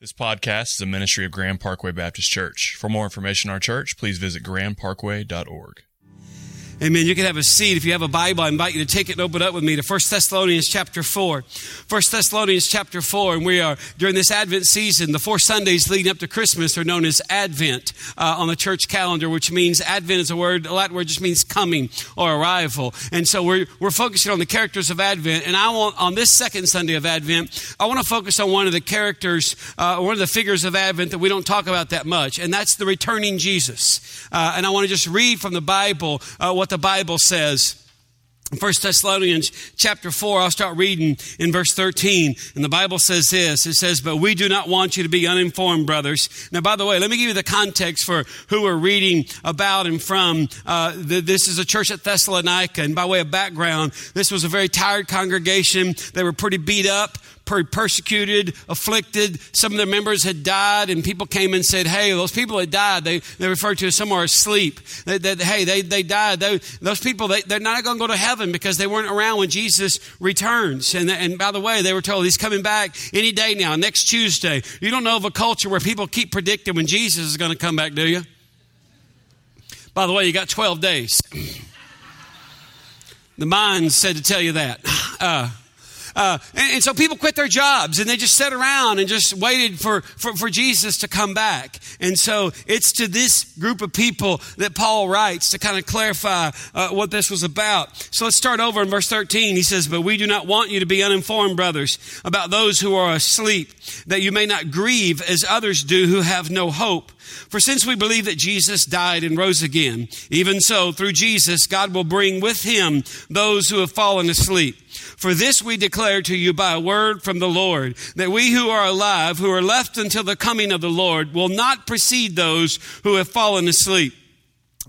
This podcast is a ministry of Grand Parkway Baptist Church. For more information on our church, please visit grandparkway.org. Amen. You can have a seat. If you have a Bible, I invite you to take it and open up with me to 1 Thessalonians chapter 4. 1 Thessalonians chapter 4, and we are during this Advent season. The four Sundays leading up to Christmas are known as Advent uh, on the church calendar, which means Advent is a word, a Latin word just means coming or arrival. And so we're, we're focusing on the characters of Advent. And I want, on this second Sunday of Advent, I want to focus on one of the characters, uh, one of the figures of Advent that we don't talk about that much, and that's the returning Jesus. Uh, and I want to just read from the Bible uh, what what the Bible says. 1 Thessalonians chapter 4, I'll start reading in verse 13. And the Bible says this it says, But we do not want you to be uninformed, brothers. Now, by the way, let me give you the context for who we're reading about and from. Uh, the, this is a church at Thessalonica. And by way of background, this was a very tired congregation. They were pretty beat up persecuted, afflicted. Some of their members had died, and people came and said, Hey, those people that died, they, they referred to as some are asleep. They, they, hey, they, they died. They, those people, they, they're not going to go to heaven because they weren't around when Jesus returns. And, and by the way, they were told he's coming back any day now, next Tuesday. You don't know of a culture where people keep predicting when Jesus is going to come back, do you? By the way, you got 12 days. The Mayans said to tell you that. Uh, uh, and, and, so people quit their jobs and they just sat around and just waited for, for, for Jesus to come back. And so it's to this group of people that Paul writes to kind of clarify uh, what this was about. So let's start over in verse 13. He says, But we do not want you to be uninformed, brothers, about those who are asleep, that you may not grieve as others do who have no hope. For since we believe that Jesus died and rose again, even so, through Jesus, God will bring with him those who have fallen asleep. For this we declare to you by a word from the Lord, that we who are alive, who are left until the coming of the Lord, will not precede those who have fallen asleep.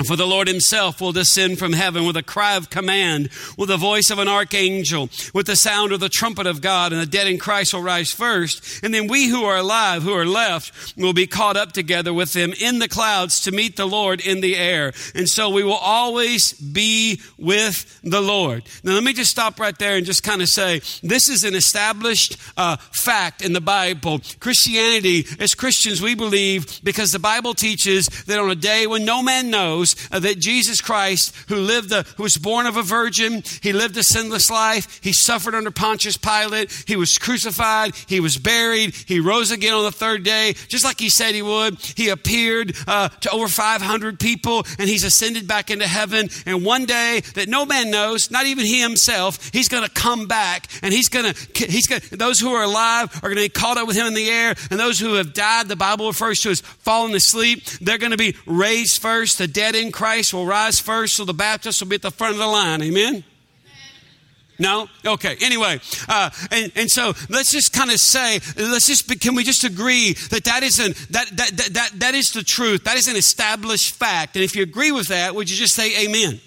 For the Lord himself will descend from heaven with a cry of command, with the voice of an archangel, with the sound of the trumpet of God, and the dead in Christ will rise first. And then we who are alive, who are left, will be caught up together with them in the clouds to meet the Lord in the air. And so we will always be with the Lord. Now let me just stop right there and just kind of say, this is an established uh, fact in the Bible. Christianity, as Christians, we believe because the Bible teaches that on a day when no man knows, uh, that Jesus Christ, who lived, the, who was born of a virgin, he lived a sinless life, he suffered under Pontius Pilate, he was crucified, he was buried, he rose again on the third day, just like he said he would. He appeared uh, to over 500 people, and he's ascended back into heaven. And one day that no man knows, not even he himself, he's going to come back, and he's going to, he's going those who are alive are going to be caught up with him in the air, and those who have died, the Bible refers to as fallen asleep, they're going to be raised first. The dead in Christ will rise first, so the Baptists will be at the front of the line. Amen? No? Okay. Anyway, uh, and, and so let's just kind of say, let's just, can we just agree that that is, an, that, that, that, that, that is the truth? That is an established fact. And if you agree with that, would you just say amen?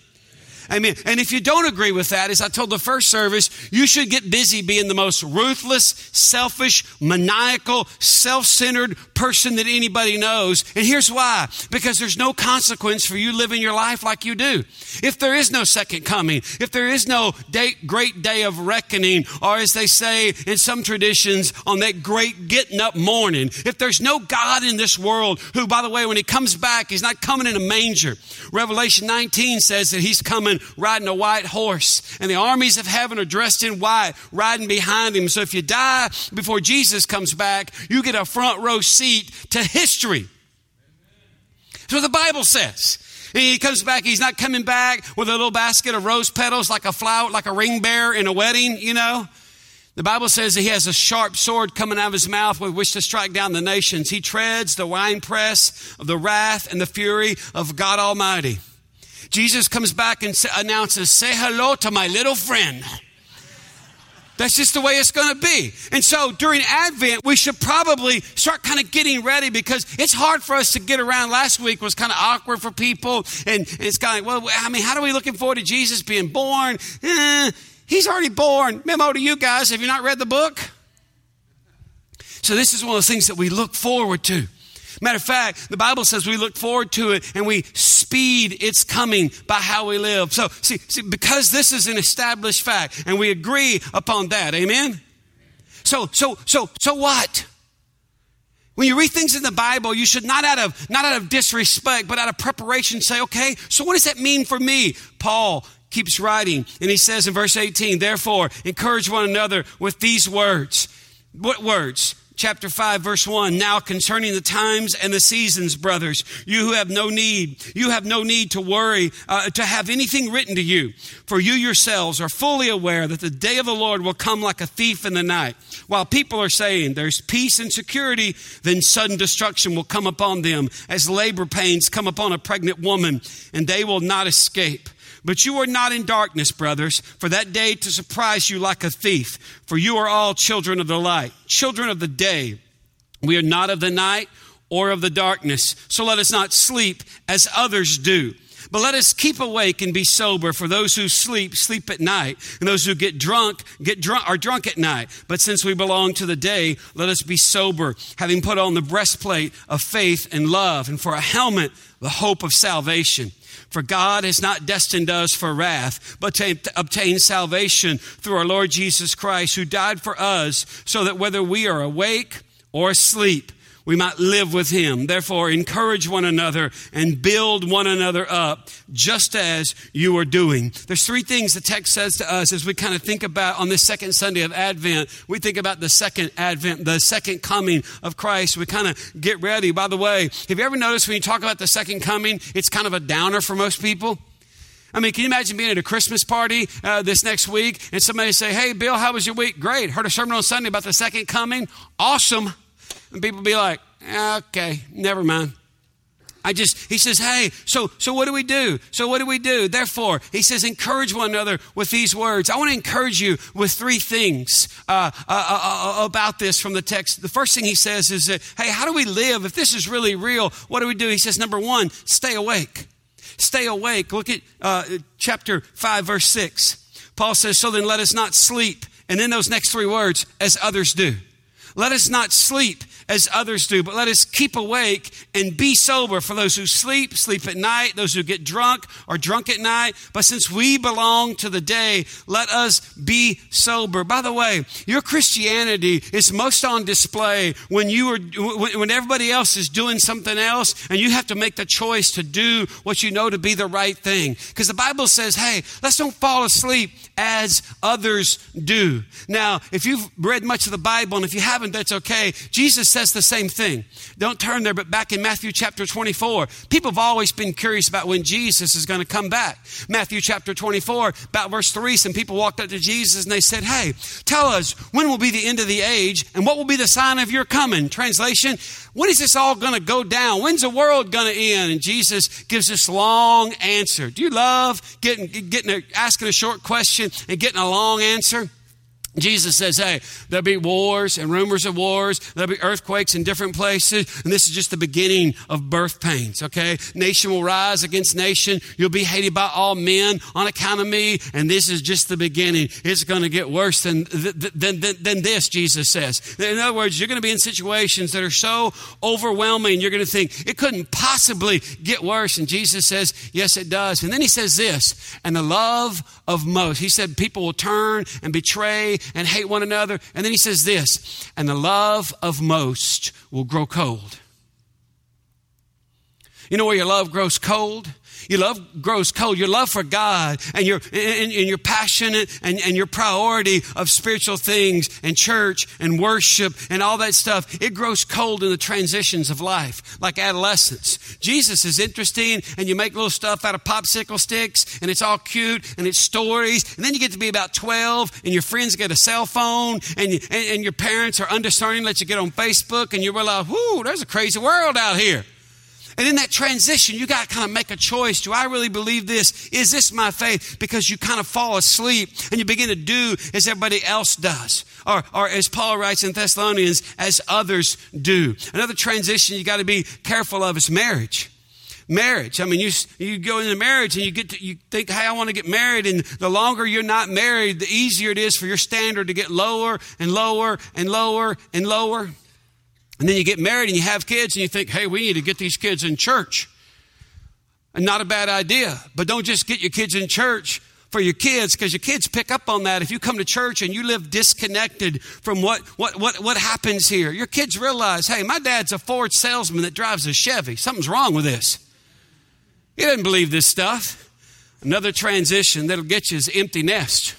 Amen. And if you don't agree with that, as I told the first service, you should get busy being the most ruthless, selfish, maniacal, self centered person that anybody knows. And here's why because there's no consequence for you living your life like you do. If there is no second coming, if there is no day, great day of reckoning, or as they say in some traditions, on that great getting up morning, if there's no God in this world, who, by the way, when he comes back, he's not coming in a manger. Revelation 19 says that he's coming riding a white horse, and the armies of heaven are dressed in white, riding behind him. So if you die before Jesus comes back, you get a front row seat to history. That's what the Bible says. He comes back, he's not coming back with a little basket of rose petals like a flower, like a ring bearer in a wedding, you know. The Bible says that he has a sharp sword coming out of his mouth with which to strike down the nations. He treads the winepress of the wrath and the fury of God Almighty. Jesus comes back and announces, Say hello to my little friend. That's just the way it's going to be. And so during Advent, we should probably start kind of getting ready because it's hard for us to get around. Last week was kind of awkward for people. And, it's kind of, well, I mean, how are we looking forward to Jesus being born? Eh, he's already born. Memo to you guys. Have you not read the book? So this is one of the things that we look forward to. Matter of fact, the Bible says we look forward to it and we speed its coming by how we live. So, see, see, because this is an established fact and we agree upon that, amen? So, so, so, so what? When you read things in the Bible, you should not out of, not out of disrespect, but out of preparation say, okay, so what does that mean for me? Paul keeps writing and he says in verse 18, therefore, encourage one another with these words. What words? Chapter 5 verse 1 now concerning the times and the seasons brothers you who have no need you have no need to worry uh, to have anything written to you. For you yourselves are fully aware that the day of the lord will come like a thief in the night. While people are saying there's peace and security then sudden destruction will come upon them as labor pains come upon a pregnant woman and they will not escape but you are not in darkness, brothers, for that day to surprise you like a thief. For you are all children of the light, children of the day. We are not of the night or of the darkness. So let us not sleep as others do. But let us keep awake and be sober, for those who sleep, sleep at night, and those who get drunk, get drunk, are drunk at night. But since we belong to the day, let us be sober, having put on the breastplate of faith and love, and for a helmet, the hope of salvation. For God has not destined us for wrath, but to obtain salvation through our Lord Jesus Christ, who died for us, so that whether we are awake or asleep, we might live with him. Therefore, encourage one another and build one another up, just as you are doing. There's three things the text says to us as we kind of think about on this second Sunday of Advent. We think about the second Advent, the second coming of Christ. We kind of get ready. By the way, have you ever noticed when you talk about the second coming, it's kind of a downer for most people? I mean, can you imagine being at a Christmas party uh, this next week and somebody say, Hey, Bill, how was your week? Great. Heard a sermon on Sunday about the second coming. Awesome. And people be like, okay, never mind. I just, he says, hey, so, so what do we do? So what do we do? Therefore, he says, encourage one another with these words. I want to encourage you with three things uh, uh, uh, uh, about this from the text. The first thing he says is that, hey, how do we live? If this is really real, what do we do? He says, number one, stay awake. Stay awake. Look at uh, chapter 5, verse 6. Paul says, so then let us not sleep. And then those next three words, as others do. Let us not sleep as others do, but let us keep awake and be sober. For those who sleep, sleep at night. Those who get drunk are drunk at night. But since we belong to the day, let us be sober. By the way, your Christianity is most on display when you are, when everybody else is doing something else and you have to make the choice to do what you know to be the right thing. Because the Bible says, hey, let's don't fall asleep as others do. Now, if you've read much of the Bible and if you haven't, that's okay. Jesus says the same thing. Don't turn there, but back in Matthew chapter 24, people have always been curious about when Jesus is going to come back. Matthew chapter 24, about verse 3, some people walked up to Jesus and they said, Hey, tell us when will be the end of the age and what will be the sign of your coming? Translation, when is this all going to go down? When's the world going to end? And Jesus gives this long answer. Do you love getting, getting a, asking a short question and getting a long answer? Jesus says, hey, there'll be wars and rumors of wars. There'll be earthquakes in different places. And this is just the beginning of birth pains, okay? Nation will rise against nation. You'll be hated by all men on account of me. And this is just the beginning. It's going to get worse than, than, than, than this, Jesus says. In other words, you're going to be in situations that are so overwhelming, you're going to think it couldn't possibly get worse. And Jesus says, yes, it does. And then he says this, and the love of most. He said people will turn and betray and hate one another. And then he says this, and the love of most will grow cold. You know where your love grows cold? Your love grows cold. Your love for God and your, and, and your passionate and, and your priority of spiritual things and church and worship and all that stuff, it grows cold in the transitions of life, like adolescence. Jesus is interesting and you make little stuff out of popsicle sticks and it's all cute and it's stories. And then you get to be about 12 and your friends get a cell phone and, you, and, and your parents are undiscerning, let you get on Facebook and you realize, whoo, there's a crazy world out here. And in that transition, you got to kind of make a choice. Do I really believe this? Is this my faith? Because you kind of fall asleep and you begin to do as everybody else does. Or, or as Paul writes in Thessalonians, as others do. Another transition you got to be careful of is marriage marriage. I mean, you, you go into marriage and you get to, you think, hey, I want to get married. And the longer you're not married, the easier it is for your standard to get lower and lower and lower and lower. And then you get married and you have kids and you think, hey, we need to get these kids in church. And not a bad idea. But don't just get your kids in church for your kids because your kids pick up on that if you come to church and you live disconnected from what, what, what, what happens here. Your kids realize, hey, my dad's a Ford salesman that drives a Chevy. Something's wrong with this. He doesn't believe this stuff. Another transition that'll get you is empty nest.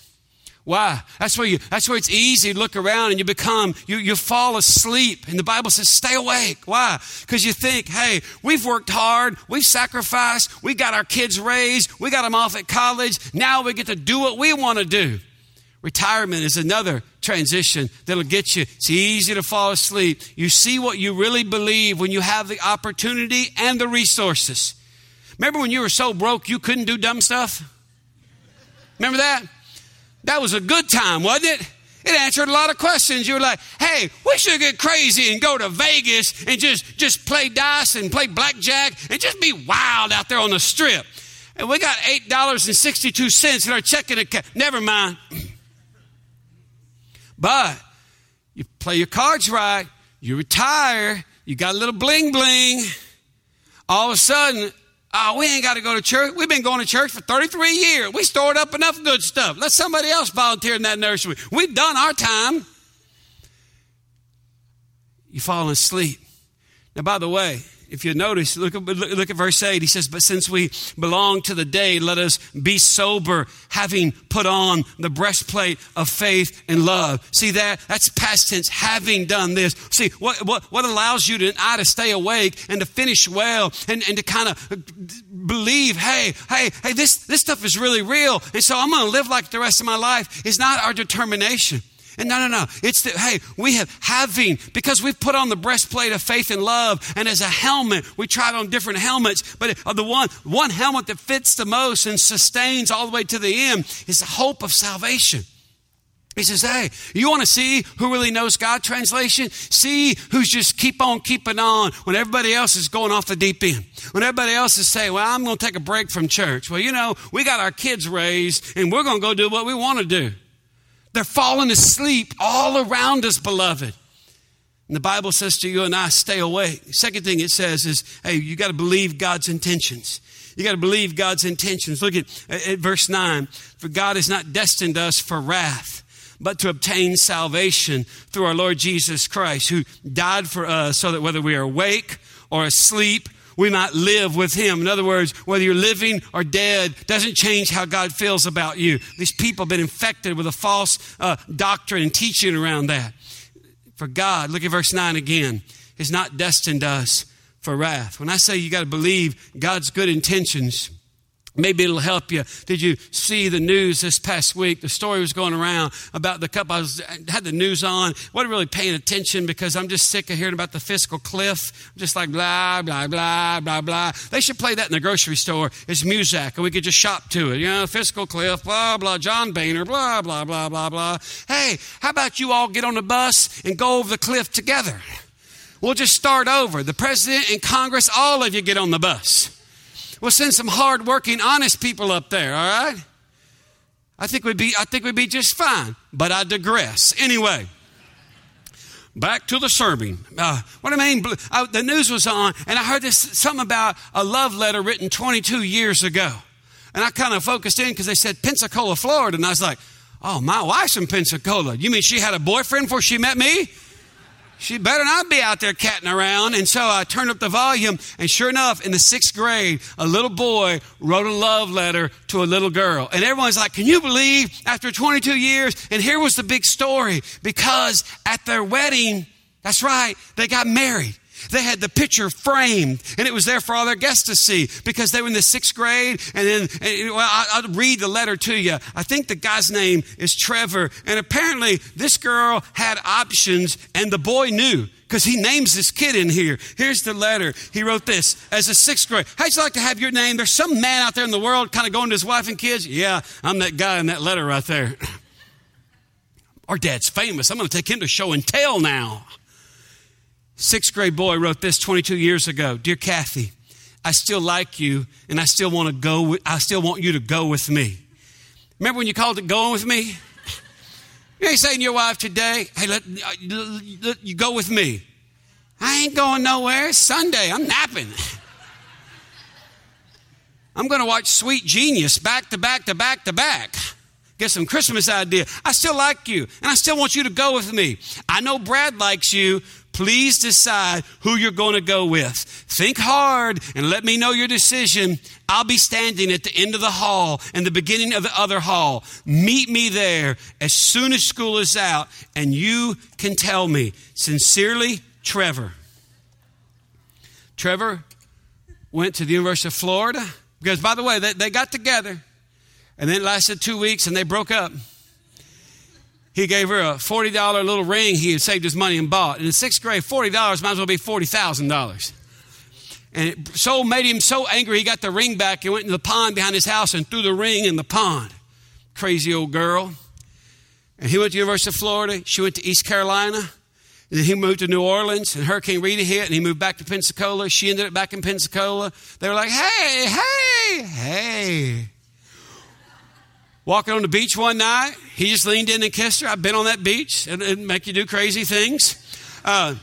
Why? That's where you that's where it's easy to look around and you become you you fall asleep. And the Bible says stay awake. Why? Because you think, hey, we've worked hard, we've sacrificed, we got our kids raised, we got them off at college, now we get to do what we want to do. Retirement is another transition that'll get you. It's easy to fall asleep. You see what you really believe when you have the opportunity and the resources. Remember when you were so broke you couldn't do dumb stuff? Remember that? That was a good time, wasn't it? It answered a lot of questions. You were like, hey, we should get crazy and go to Vegas and just, just play dice and play blackjack and just be wild out there on the strip. And we got $8.62 in our checking account. Never mind. But you play your cards right, you retire, you got a little bling bling. All of a sudden, Oh, we ain't got to go to church. We've been going to church for 33 years. We stored up enough good stuff. Let somebody else volunteer in that nursery. We've done our time. You fall asleep. Now, by the way, if you notice, look at, look at verse 8. He says, But since we belong to the day, let us be sober, having put on the breastplate of faith and love. See that? That's past tense, having done this. See, what, what, what allows you to, I, to stay awake and to finish well and, and to kind of believe, hey, hey, hey, this, this stuff is really real. And so I'm going to live like the rest of my life is not our determination. And no, no, no. It's that, hey, we have having, because we've put on the breastplate of faith and love, and as a helmet, we tried on different helmets, but the one, one helmet that fits the most and sustains all the way to the end is the hope of salvation. He says, Hey, you want to see who really knows God? Translation? See who's just keep on keeping on when everybody else is going off the deep end. When everybody else is saying, Well, I'm going to take a break from church. Well, you know, we got our kids raised and we're going to go do what we want to do. They're falling asleep all around us, beloved. And the Bible says to you and I, stay awake. Second thing it says is, hey, you got to believe God's intentions. You got to believe God's intentions. Look at, at verse 9. For God has not destined us for wrath, but to obtain salvation through our Lord Jesus Christ, who died for us so that whether we are awake or asleep, we might live with him. In other words, whether you're living or dead doesn't change how God feels about you. These people have been infected with a false uh, doctrine and teaching around that. For God, look at verse 9 again, is not destined us for wrath. When I say you got to believe God's good intentions, Maybe it'll help you. Did you see the news this past week? The story was going around about the couple. I was, had the news on. wasn't really paying attention because I'm just sick of hearing about the fiscal cliff. I'm just like blah blah blah blah blah. They should play that in the grocery store It's music, and we could just shop to it. You know, fiscal cliff, blah blah. John Boehner, blah blah blah blah blah. Hey, how about you all get on the bus and go over the cliff together? We'll just start over. The president and Congress, all of you get on the bus. We'll send some hardworking, honest people up there, all right? I think we'd be, I think we'd be just fine. But I digress. Anyway, back to the serving. Uh, what I mean, I, the news was on, and I heard this something about a love letter written 22 years ago. And I kind of focused in because they said Pensacola, Florida. And I was like, oh, my wife's from Pensacola. You mean she had a boyfriend before she met me? She better not be out there catting around. And so I turned up the volume, and sure enough, in the sixth grade, a little boy wrote a love letter to a little girl. And everyone's like, Can you believe after 22 years? And here was the big story because at their wedding, that's right, they got married. They had the picture framed, and it was there for all their guests to see because they were in the sixth grade. And then, and, well, I'll read the letter to you. I think the guy's name is Trevor, and apparently this girl had options, and the boy knew because he names this kid in here. Here's the letter. He wrote this as a sixth grade. How'd you like to have your name? There's some man out there in the world kind of going to his wife and kids. Yeah, I'm that guy in that letter right there. Our dad's famous. I'm going to take him to show and tell now. Sixth grade boy wrote this 22 years ago Dear Kathy, I still like you and I still want to go, with, I still want you to go with me. Remember when you called it going with me? You ain't saying to your wife today, hey, let, uh, let, you go with me. I ain't going nowhere. It's Sunday. I'm napping. I'm going to watch Sweet Genius back to back to back to back. Get some Christmas idea. I still like you, and I still want you to go with me. I know Brad likes you. Please decide who you're going to go with. Think hard and let me know your decision. I'll be standing at the end of the hall and the beginning of the other hall. Meet me there as soon as school is out, and you can tell me. Sincerely, Trevor. Trevor went to the University of Florida because, by the way, they, they got together and then it lasted two weeks and they broke up. He gave her a $40 little ring he had saved his money and bought. And In sixth grade, $40 might as well be $40,000. And it so made him so angry, he got the ring back and went into the pond behind his house and threw the ring in the pond. Crazy old girl. And he went to University of Florida. She went to East Carolina. And then he moved to New Orleans, and Hurricane Rita hit, and he moved back to Pensacola. She ended up back in Pensacola. They were like, hey, hey, hey. Walking on the beach one night, he just leaned in and kissed her. I've been on that beach. and it make you do crazy things. Uh,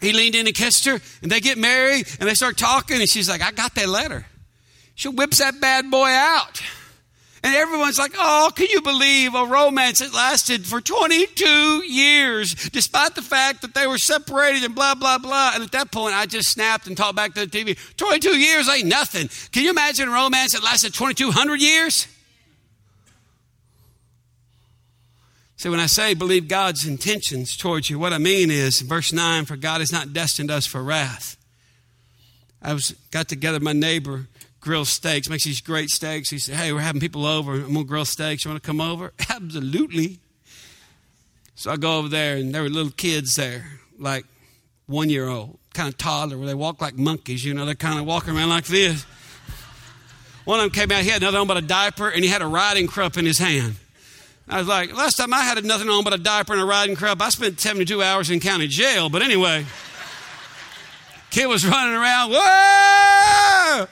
he leaned in and kissed her, and they get married, and they start talking, and she's like, I got that letter. She whips that bad boy out. And everyone's like, oh, can you believe a romance that lasted for 22 years, despite the fact that they were separated and blah, blah, blah. And at that point, I just snapped and talked back to the TV. 22 years ain't nothing. Can you imagine a romance that lasted 2,200 years? So when I say believe God's intentions towards you, what I mean is, verse 9, for God has not destined us for wrath. I was got together my neighbor, grill steaks, makes these great steaks. He said, Hey, we're having people over. I'm gonna grill steaks. You wanna come over? Absolutely. So I go over there and there were little kids there, like one year old, kind of toddler, where they walk like monkeys, you know, they're kind of walking around like this. One of them came out, he had nothing on but a diaper, and he had a riding crop in his hand. I was like, last time I had nothing on but a diaper and a riding crop, I spent 72 hours in county jail. But anyway, kid was running around, whoa!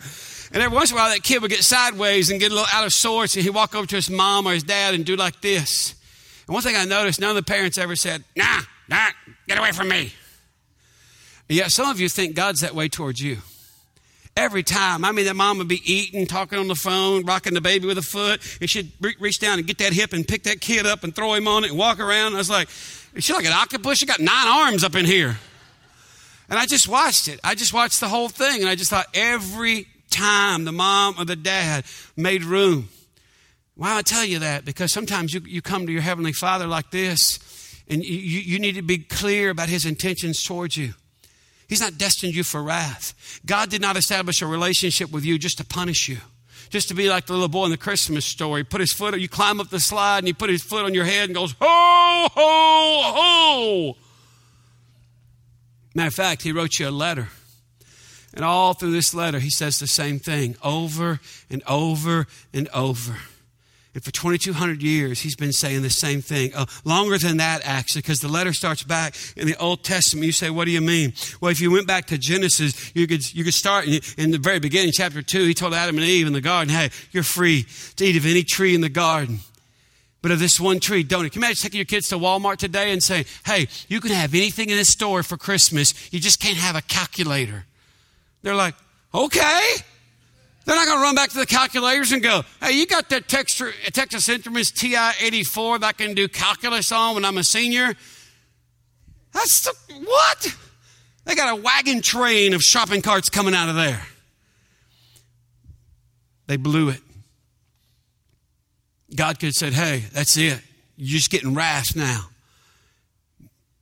And every once in a while, that kid would get sideways and get a little out of sorts, and he'd walk over to his mom or his dad and do like this. And one thing I noticed, none of the parents ever said, nah, nah, get away from me. And yet some of you think God's that way towards you. Every time. I mean, that mom would be eating, talking on the phone, rocking the baby with a foot, and she'd reach down and get that hip and pick that kid up and throw him on it and walk around. I was like, is she like an octopus? She got nine arms up in here. And I just watched it. I just watched the whole thing, and I just thought every time the mom or the dad made room. Why I tell you that? Because sometimes you, you come to your Heavenly Father like this, and you, you need to be clear about His intentions towards you. He's not destined you for wrath. God did not establish a relationship with you just to punish you. Just to be like the little boy in the Christmas story. Put his foot, you climb up the slide and he put his foot on your head and goes, ho, ho, ho. Matter of fact, he wrote you a letter. And all through this letter, he says the same thing over and over and over. And for 2,200 years, he's been saying the same thing. Uh, longer than that, actually, because the letter starts back in the Old Testament. You say, what do you mean? Well, if you went back to Genesis, you could, you could start in, in the very beginning, chapter 2. He told Adam and Eve in the garden, hey, you're free to eat of any tree in the garden. But of this one tree, don't. Can you imagine taking your kids to Walmart today and saying, hey, you can have anything in this store for Christmas. You just can't have a calculator. They're like, okay. They're not going to run back to the calculators and go, hey, you got that Texas, Texas Instruments TI 84 that I can do calculus on when I'm a senior? That's the, what? They got a wagon train of shopping carts coming out of there. They blew it. God could have said, hey, that's it. You're just getting wrath now.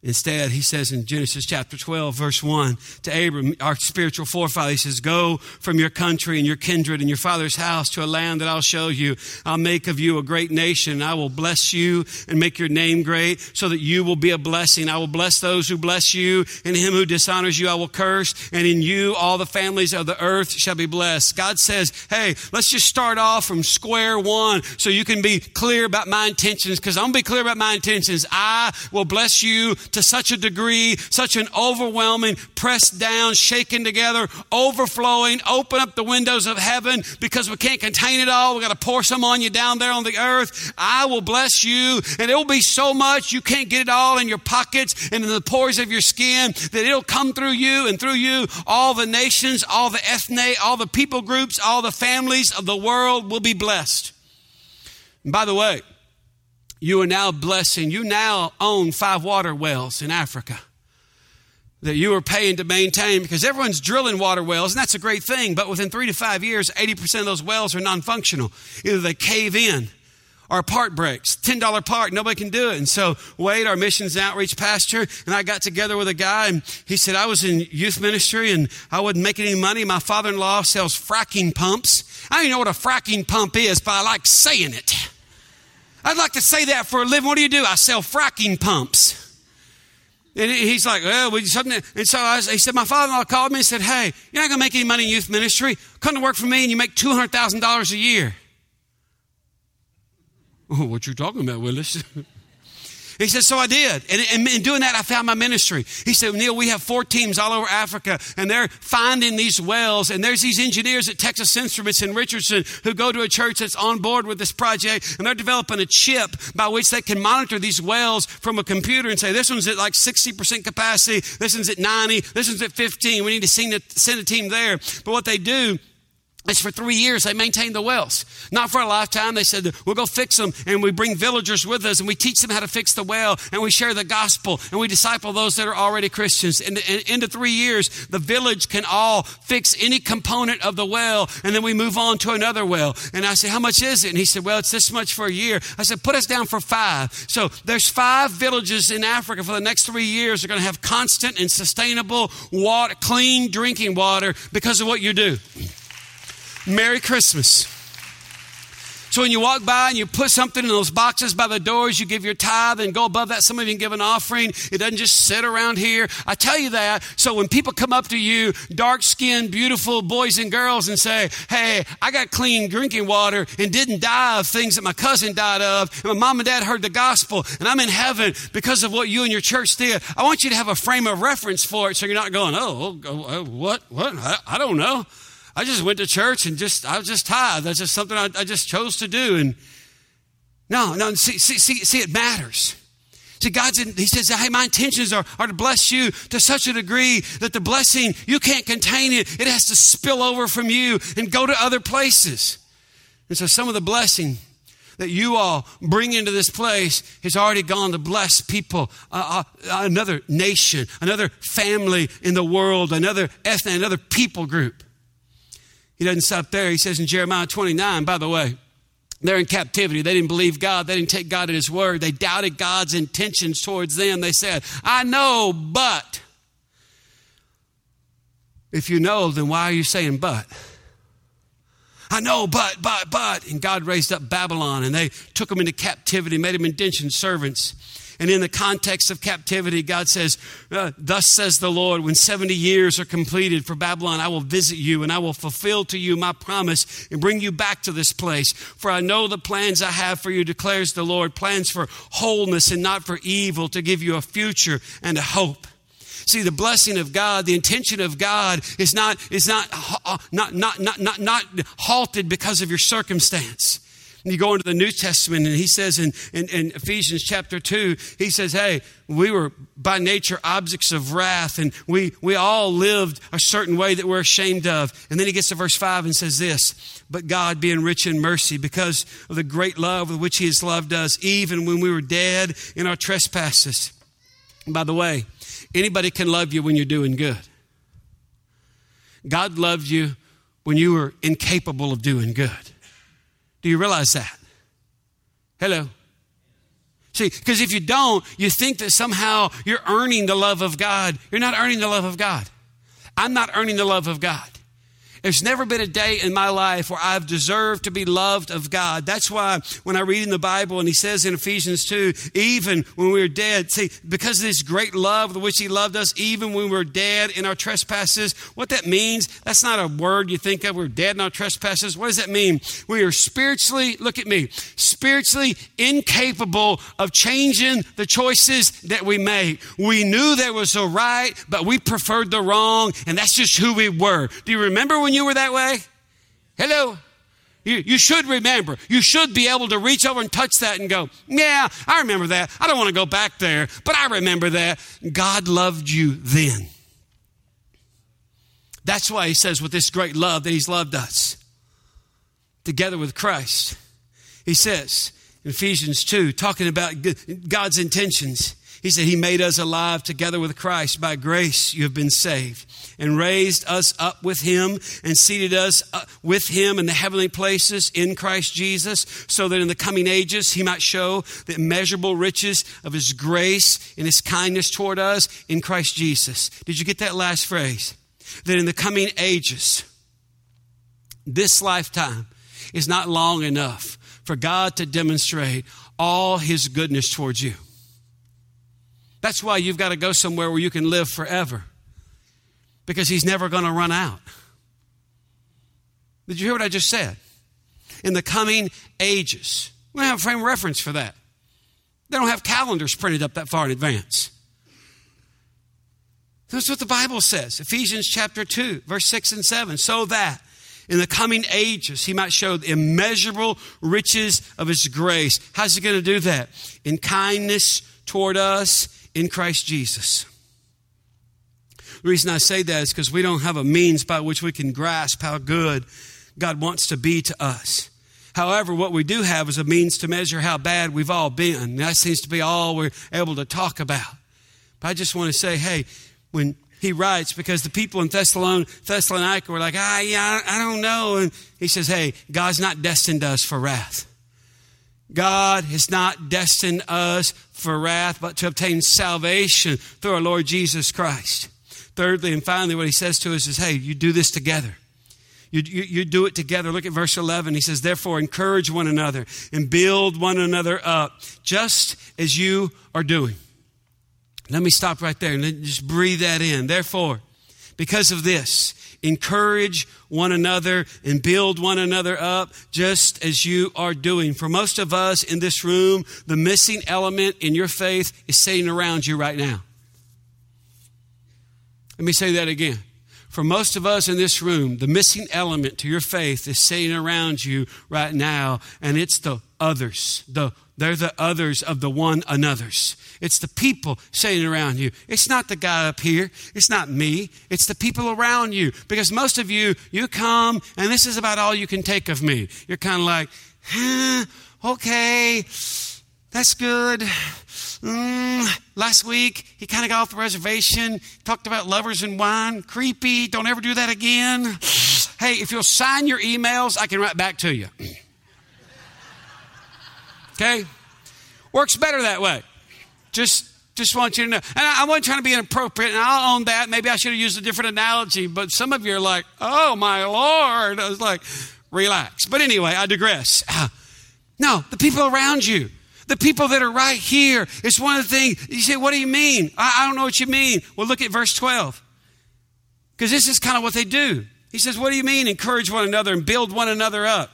Instead, he says in Genesis chapter 12, verse 1 to Abram, our spiritual forefather, he says, Go from your country and your kindred and your father's house to a land that I'll show you. I'll make of you a great nation. I will bless you and make your name great so that you will be a blessing. I will bless those who bless you, and him who dishonors you I will curse, and in you all the families of the earth shall be blessed. God says, Hey, let's just start off from square one so you can be clear about my intentions because I'm going to be clear about my intentions. I will bless you to such a degree, such an overwhelming, pressed down, shaken together, overflowing, open up the windows of heaven because we can't contain it all. We've got to pour some on you down there on the earth. I will bless you and it will be so much you can't get it all in your pockets and in the pores of your skin that it'll come through you and through you all the nations, all the ethne, all the people groups, all the families of the world will be blessed. And by the way, you are now blessing, you now own five water wells in Africa that you are paying to maintain because everyone's drilling water wells, and that's a great thing. But within three to five years, 80% of those wells are non functional. Either they cave in or part breaks. $10 part, nobody can do it. And so Wade, our missions outreach pastor, and I got together with a guy, and he said, I was in youth ministry and I wasn't making any money. My father in law sells fracking pumps. I don't even know what a fracking pump is, but I like saying it. I'd like to say that for a living. What do you do? I sell fracking pumps. And he's like, well, we something. And so I, he said, my father-in-law called me and said, hey, you're not going to make any money in youth ministry. Come to work for me and you make $200,000 a year. Oh, what you talking about, Willis? He said, So I did. And, in doing that, I found my ministry. He said, Neil, we have four teams all over Africa, and they're finding these wells. And there's these engineers at Texas Instruments in Richardson who go to a church that's on board with this project, and they're developing a chip by which they can monitor these wells from a computer and say, This one's at like 60% capacity, this one's at 90, this one's at 15. We need to send a team there. But what they do it's for three years they maintain the wells. Not for a lifetime. They said, we'll go fix them and we bring villagers with us and we teach them how to fix the well and we share the gospel and we disciple those that are already Christians. And, and into three years, the village can all fix any component of the well and then we move on to another well. And I said, how much is it? And he said, well, it's this much for a year. I said, put us down for five. So there's five villages in Africa for the next three years. They're going to have constant and sustainable water, clean drinking water because of what you do. Merry Christmas. So when you walk by and you put something in those boxes by the doors, you give your tithe and go above that. Some of you can give an offering. It doesn't just sit around here. I tell you that. So when people come up to you, dark skinned, beautiful boys and girls, and say, Hey, I got clean drinking water and didn't die of things that my cousin died of, and my mom and dad heard the gospel, and I'm in heaven because of what you and your church did. I want you to have a frame of reference for it so you're not going, Oh, oh, oh what? What? I, I don't know. I just went to church and just, I was just tired. That's just something I, I just chose to do. And no, no, see, see, see, see it matters. See, God's, in, He says, hey, my intentions are, are to bless you to such a degree that the blessing, you can't contain it. It has to spill over from you and go to other places. And so some of the blessing that you all bring into this place has already gone to bless people, uh, uh, another nation, another family in the world, another ethnic, another people group. He doesn't stop there. He says in Jeremiah 29, by the way, they're in captivity. They didn't believe God. They didn't take God at His word. They doubted God's intentions towards them. They said, I know, but. If you know, then why are you saying but? I know, but, but, but. And God raised up Babylon and they took them into captivity, made them indentured servants. And in the context of captivity, God says, uh, Thus says the Lord, when 70 years are completed for Babylon, I will visit you and I will fulfill to you my promise and bring you back to this place. For I know the plans I have for you, declares the Lord plans for wholeness and not for evil, to give you a future and a hope. See, the blessing of God, the intention of God is not, is not, uh, not, not, not, not, not halted because of your circumstance. You go into the New Testament, and he says in, in, in, Ephesians chapter 2, he says, Hey, we were by nature objects of wrath, and we, we all lived a certain way that we're ashamed of. And then he gets to verse 5 and says this But God, being rich in mercy, because of the great love with which he has loved us, even when we were dead in our trespasses. And by the way, anybody can love you when you're doing good. God loved you when you were incapable of doing good. Do you realize that? Hello? See, because if you don't, you think that somehow you're earning the love of God. You're not earning the love of God. I'm not earning the love of God. There's never been a day in my life where I've deserved to be loved of God. That's why when I read in the Bible and he says in Ephesians 2, even when we were dead, see, because of this great love with which he loved us, even when we were dead in our trespasses, what that means, that's not a word you think of. We're dead in our trespasses. What does that mean? We are spiritually, look at me, spiritually incapable of changing the choices that we make. We knew there was a right, but we preferred the wrong, and that's just who we were. Do you remember when when you were that way? Hello? You, you should remember. You should be able to reach over and touch that and go, Yeah, I remember that. I don't want to go back there, but I remember that. God loved you then. That's why he says, with this great love, that he's loved us together with Christ. He says in Ephesians 2, talking about God's intentions, he said, He made us alive together with Christ. By grace you have been saved, and raised us up with Him, and seated us uh, with Him in the heavenly places in Christ Jesus, so that in the coming ages He might show the immeasurable riches of His grace and His kindness toward us in Christ Jesus. Did you get that last phrase? That in the coming ages, this lifetime is not long enough for God to demonstrate all His goodness towards you. That's why you've got to go somewhere where you can live forever because he's never going to run out. Did you hear what I just said? In the coming ages. We don't have a frame of reference for that. They don't have calendars printed up that far in advance. That's what the Bible says. Ephesians chapter 2, verse 6 and 7. So that in the coming ages he might show the immeasurable riches of his grace. How's he going to do that? In kindness toward us in Christ Jesus. The reason I say that is because we don't have a means by which we can grasp how good God wants to be to us. However, what we do have is a means to measure how bad we've all been. That seems to be all we're able to talk about. But I just want to say, hey, when he writes, because the people in Thessalonica were like, ah, yeah, I don't know. And he says, hey, God's not destined us for wrath. God has not destined us for wrath, but to obtain salvation through our Lord Jesus Christ. Thirdly and finally, what he says to us is, hey, you do this together. You, you, you, do it together. Look at verse 11. He says, Therefore, encourage one another and build one another up, just as you are doing. Let me stop right there and just breathe that in. Therefore, because of this, encourage one another and build one another up just as you are doing. For most of us in this room, the missing element in your faith is sitting around you right now. Let me say that again. For most of us in this room, the missing element to your faith is sitting around you right now, and it's the others. The, they're the others of the one another's. It's the people sitting around you. It's not the guy up here. It's not me. It's the people around you. Because most of you, you come, and this is about all you can take of me. You're kind of like, huh, okay, that's good. Mm, last week, he kind of got off the reservation, talked about lovers and wine. Creepy. Don't ever do that again. Hey, if you'll sign your emails, I can write back to you. Okay? Works better that way. Just just want you to know. And I, wasn't trying to be inappropriate, and I'll own that. Maybe I should have used a different analogy, but some of you are like, oh my Lord. I was like, relax. But anyway, I digress. No, the people around you. The people that are right here. It's one of the things you say, What do you mean? I, I don't know what you mean. Well, look at verse 12. Because this is kind of what they do. He says, What do you mean? Encourage one another and build one another up.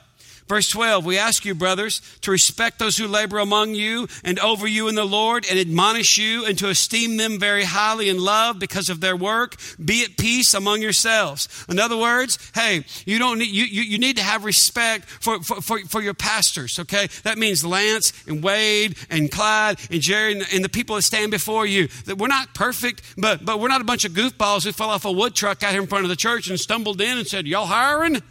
Verse 12, we ask you, brothers, to respect those who labor among you and over you in the Lord and admonish you and to esteem them very highly in love because of their work. Be at peace among yourselves. In other words, hey, you don't need, you, you, you need to have respect for, for, for, for, your pastors, okay? That means Lance and Wade and Clyde and Jerry and, and the people that stand before you. That we're not perfect, but, but we're not a bunch of goofballs who fell off a wood truck out here in front of the church and stumbled in and said, y'all hiring?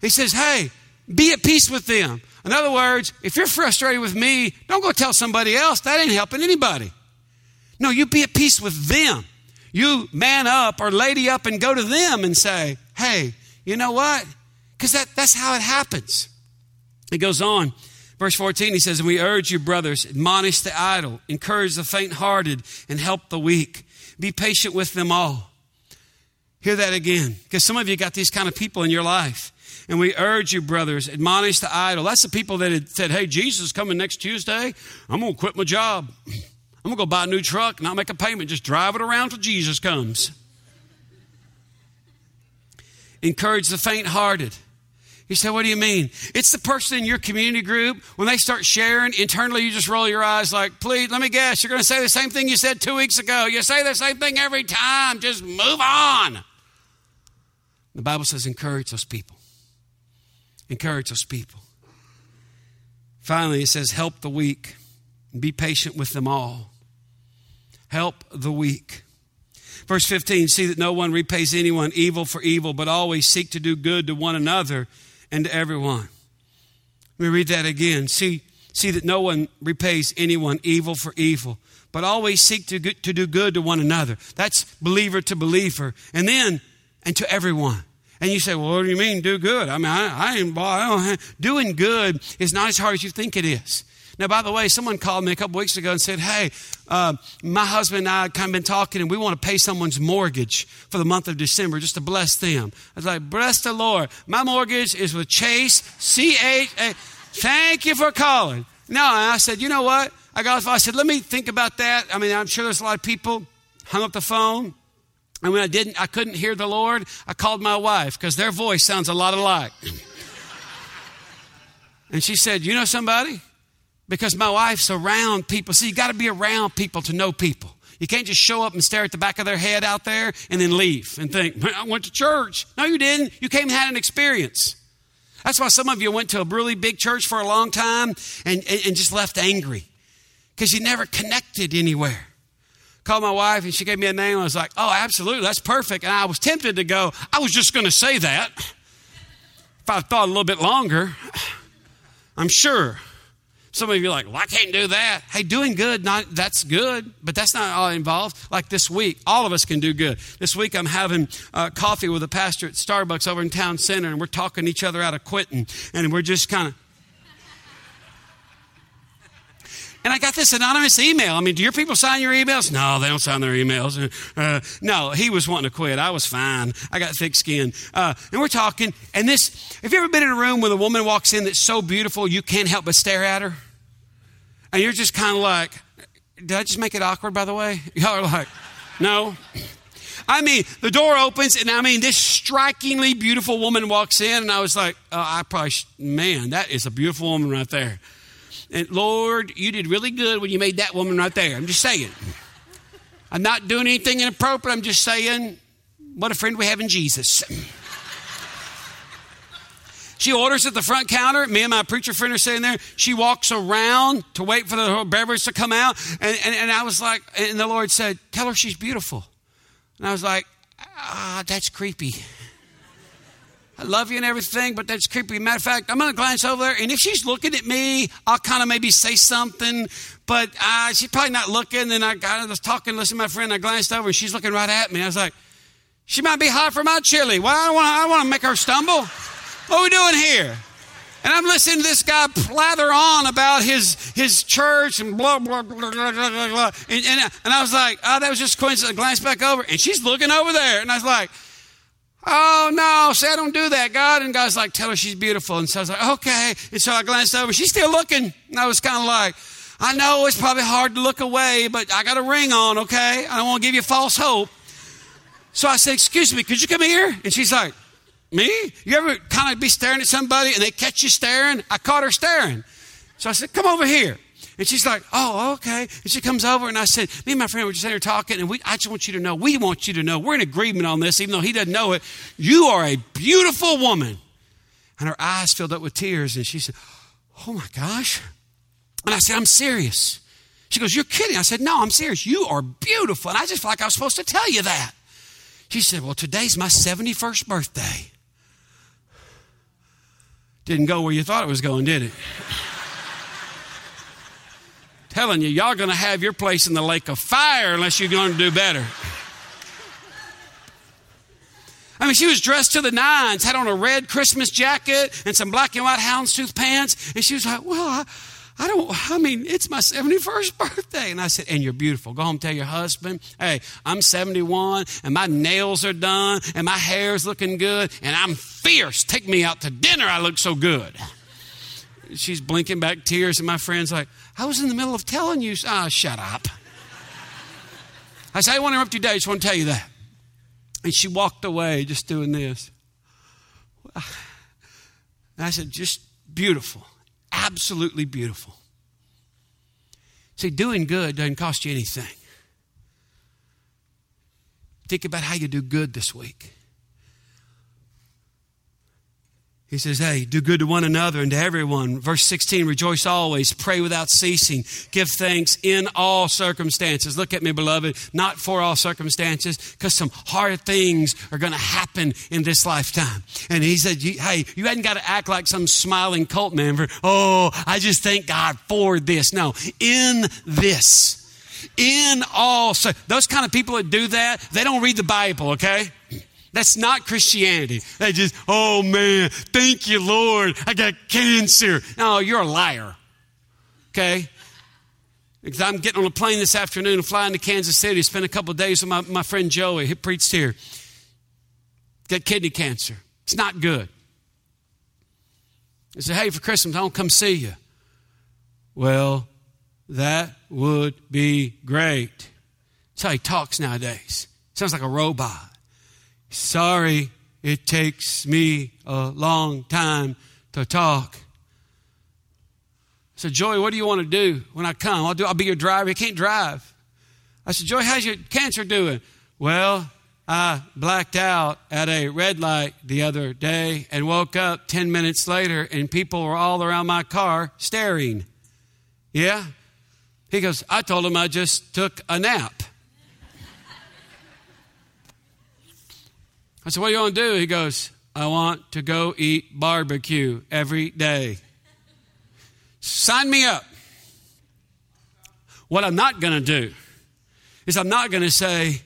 He says, hey, be at peace with them. In other words, if you're frustrated with me, don't go tell somebody else. That ain't helping anybody. No, you be at peace with them. You man up or lady up and go to them and say, hey, you know what? Because that, that's how it happens. It goes on. Verse 14, he says, And we urge you, brothers, admonish the idle, encourage the faint hearted, and help the weak. Be patient with them all. Hear that again. Because some of you got these kind of people in your life. And we urge you, brothers, admonish the idle. That's the people that had said, Hey, Jesus is coming next Tuesday. I'm going to quit my job. I'm going to go buy a new truck I'll make a payment. Just drive it around till Jesus comes. Encourage the faint hearted. He said, what do you mean? It's the person in your community group, when they start sharing, internally you just roll your eyes like, please, let me guess, you're going to say the same thing you said two weeks ago. You say the same thing every time. Just move on. The Bible says, encourage those people. Encourage those people. Finally, it says, help the weak. Be patient with them all. Help the weak. Verse 15 see that no one repays anyone evil for evil, but always seek to do good to one another and to everyone. Let me read that again. See, see that no one repays anyone evil for evil, but always seek to, to do good to one another. That's believer to believer. And then, and to everyone. And you say, well, what do you mean do good? I mean, I, I ain't, doing good is not as hard as you think it is. Now, by the way, someone called me a couple weeks ago and said, Hey, uh, my husband and I have kind of been talking, and we want to pay someone's mortgage for the month of December just to bless them. I was like, Bless the Lord. My mortgage is with Chase, C H A. Thank you for calling. No, I said, You know what? I got I said, Let me think about that. I mean, I'm sure there's a lot of people hung up the phone. And when I didn't, I couldn't hear the Lord, I called my wife because their voice sounds a lot alike. and she said, You know somebody? because my wife's around people. See, you got to be around people to know people. You can't just show up and stare at the back of their head out there and then leave and think, I went to church. No, you didn't. You came and had an experience. That's why some of you went to a really big church for a long time and, and, and just left angry because you never connected anywhere. Called my wife and she gave me a name. I was like, oh, absolutely, that's perfect. And I was tempted to go, I was just going to say that. If I thought a little bit longer, I'm sure. Some of you are like, well, I can't do that. Hey, doing good, not, that's good, but that's not all involved. Like this week, all of us can do good. This week, I'm having uh, coffee with a pastor at Starbucks over in town center, and we're talking each other out of quitting, and we're just kind of. And I got this anonymous email. I mean, do your people sign your emails? No, they don't sign their emails. Uh, no, he was wanting to quit. I was fine. I got thick skin. Uh, and we're talking, and this, have you ever been in a room where a woman walks in that's so beautiful you can't help but stare at her? And you're just kind of like, did I just make it awkward, by the way? Y'all are like, no. I mean, the door opens, and I mean, this strikingly beautiful woman walks in, and I was like, oh, I probably, sh- man, that is a beautiful woman right there. And Lord, you did really good when you made that woman right there. I'm just saying. I'm not doing anything inappropriate. I'm just saying, what a friend we have in Jesus. She orders at the front counter. Me and my preacher friend are sitting there. She walks around to wait for the beverage to come out. And, and, and I was like, and the Lord said, Tell her she's beautiful. And I was like, Ah, that's creepy. I love you and everything, but that's creepy. Matter of fact, I'm going to glance over there, and if she's looking at me, I'll kind of maybe say something, but uh, she's probably not looking. And I, I was talking, listening to my friend, I glanced over, and she's looking right at me. I was like, she might be hot for my chili. Well, I don't want to, I want to make her stumble. What are we doing here? And I'm listening to this guy plather on about his, his church and blah, blah, blah, blah, blah, blah. And, and, and I was like, oh, that was just coincidence. I glanced back over, and she's looking over there. And I was like, oh, no, say I don't do that, God. And God's like, tell her she's beautiful. And so I was like, okay. And so I glanced over. She's still looking. And I was kind of like, I know it's probably hard to look away, but I got a ring on, okay? I don't want to give you false hope. So I said, excuse me, could you come here? And she's like, me? You ever kind of be staring at somebody and they catch you staring? I caught her staring. So I said, Come over here. And she's like, Oh, okay. And she comes over and I said, Me and my friend were just here talking, and we, I just want you to know, we want you to know, we're in agreement on this, even though he doesn't know it. You are a beautiful woman. And her eyes filled up with tears, and she said, Oh my gosh. And I said, I'm serious. She goes, You're kidding. I said, No, I'm serious. You are beautiful. And I just felt like I was supposed to tell you that. She said, Well, today's my 71st birthday. Didn't go where you thought it was going, did it? Telling you, y'all going to have your place in the lake of fire unless you're going to do better. I mean, she was dressed to the nines, had on a red Christmas jacket and some black and white houndstooth pants, and she was like, Well, I, I don't, I mean, it's my 71st birthday. And I said, And you're beautiful. Go home, tell your husband, Hey, I'm 71 and my nails are done and my hair's looking good and I'm fierce. Take me out to dinner. I look so good. She's blinking back tears, and my friend's like, I was in the middle of telling you. Ah, oh, shut up. I said, I want to interrupt your day. I just want to tell you that. And she walked away just doing this. And I said, just beautiful. Absolutely beautiful. See, doing good doesn't cost you anything. Think about how you do good this week. He says, Hey, do good to one another and to everyone. Verse 16, rejoice always, pray without ceasing, give thanks in all circumstances. Look at me, beloved, not for all circumstances, because some hard things are going to happen in this lifetime. And he said, Hey, you hadn't got to act like some smiling cult member. Oh, I just thank God for this. No, in this. In all, so those kind of people that do that, they don't read the Bible, okay? That's not Christianity. They just, oh man, thank you, Lord. I got cancer. No, you're a liar. Okay? Because I'm getting on a plane this afternoon and flying to Kansas City, to spend a couple days with my, my friend Joey. He preached here. Got kidney cancer. It's not good. He said, hey, for Christmas, I don't come see you. Well, that would be great. That's how he talks nowadays. Sounds like a robot. Sorry, it takes me a long time to talk. I said, Joey, what do you want to do when I come? I'll, do, I'll be your driver. You can't drive. I said, Joey, how's your cancer doing? Well, I blacked out at a red light the other day and woke up 10 minutes later, and people were all around my car staring. Yeah? He goes, I told him I just took a nap. I said, What do you want to do? He goes, I want to go eat barbecue every day. Sign me up. What I'm not going to do is I'm not going to say,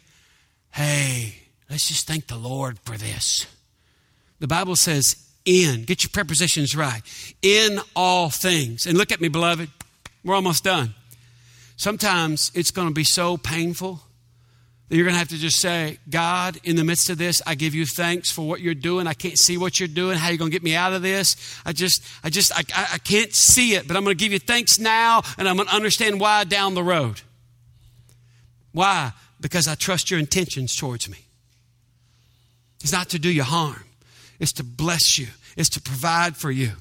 Hey, let's just thank the Lord for this. The Bible says, in, get your prepositions right, in all things. And look at me, beloved, we're almost done. Sometimes it's going to be so painful you're going to have to just say, God, in the midst of this, I give you thanks for what you're doing. I can't see what you're doing. How are you going to get me out of this? I just, I just, I, I can't see it, but I'm going to give you thanks now and I'm going to understand why down the road. Why? Because I trust your intentions towards me. It's not to do you harm, it's to bless you, it's to provide for you.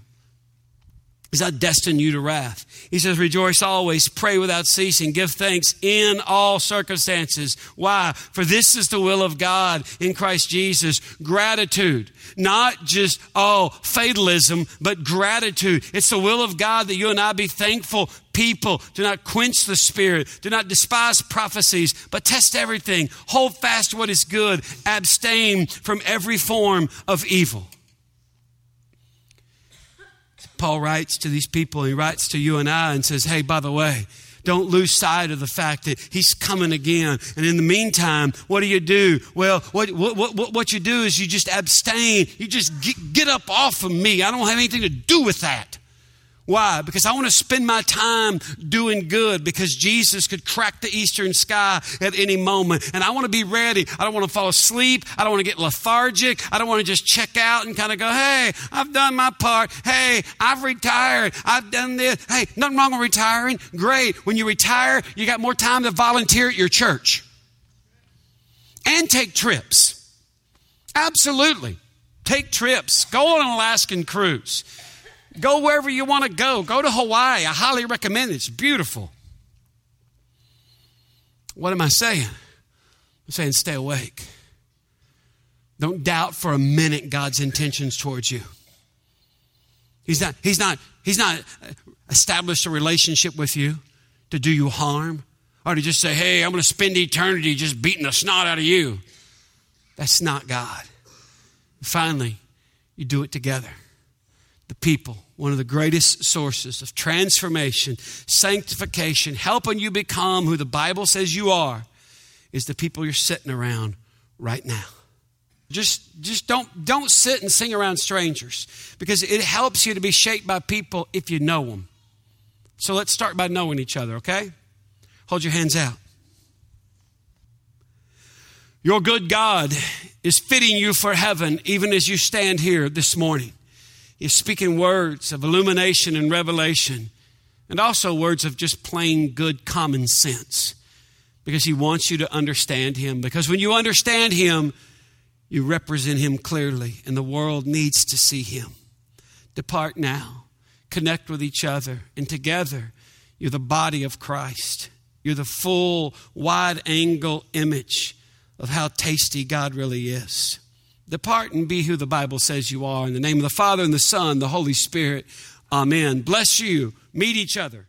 He's not destined you to wrath. He says, Rejoice always, pray without ceasing, give thanks in all circumstances. Why? For this is the will of God in Christ Jesus. Gratitude. Not just, oh, fatalism, but gratitude. It's the will of God that you and I be thankful people. Do not quench the spirit. Do not despise prophecies, but test everything. Hold fast what is good. Abstain from every form of evil. Paul writes to these people, he writes to you and I and says, Hey, by the way, don't lose sight of the fact that he's coming again. And in the meantime, what do you do? Well, what, what, what, what you do is you just abstain. You just get, get up off of me. I don't have anything to do with that. Why? Because I want to spend my time doing good because Jesus could crack the eastern sky at any moment. And I want to be ready. I don't want to fall asleep. I don't want to get lethargic. I don't want to just check out and kind of go, hey, I've done my part. Hey, I've retired. I've done this. Hey, nothing wrong with retiring. Great. When you retire, you got more time to volunteer at your church and take trips. Absolutely. Take trips. Go on an Alaskan cruise. Go wherever you want to go. Go to Hawaii. I highly recommend it. It's beautiful. What am I saying? I'm saying stay awake. Don't doubt for a minute God's intentions towards you. He's not, he's not, he's not established a relationship with you to do you harm or to just say, hey, I'm going to spend eternity just beating the snot out of you. That's not God. Finally, you do it together. The people one of the greatest sources of transformation, sanctification, helping you become who the Bible says you are, is the people you're sitting around right now. Just, just don't, don't sit and sing around strangers because it helps you to be shaped by people if you know them. So let's start by knowing each other, okay? Hold your hands out. Your good God is fitting you for heaven even as you stand here this morning. He's speaking words of illumination and revelation, and also words of just plain good common sense because He wants you to understand Him. Because when you understand Him, you represent Him clearly, and the world needs to see Him. Depart now, connect with each other, and together you're the body of Christ. You're the full, wide angle image of how tasty God really is. Depart and be who the Bible says you are. In the name of the Father, and the Son, the Holy Spirit. Amen. Bless you. Meet each other.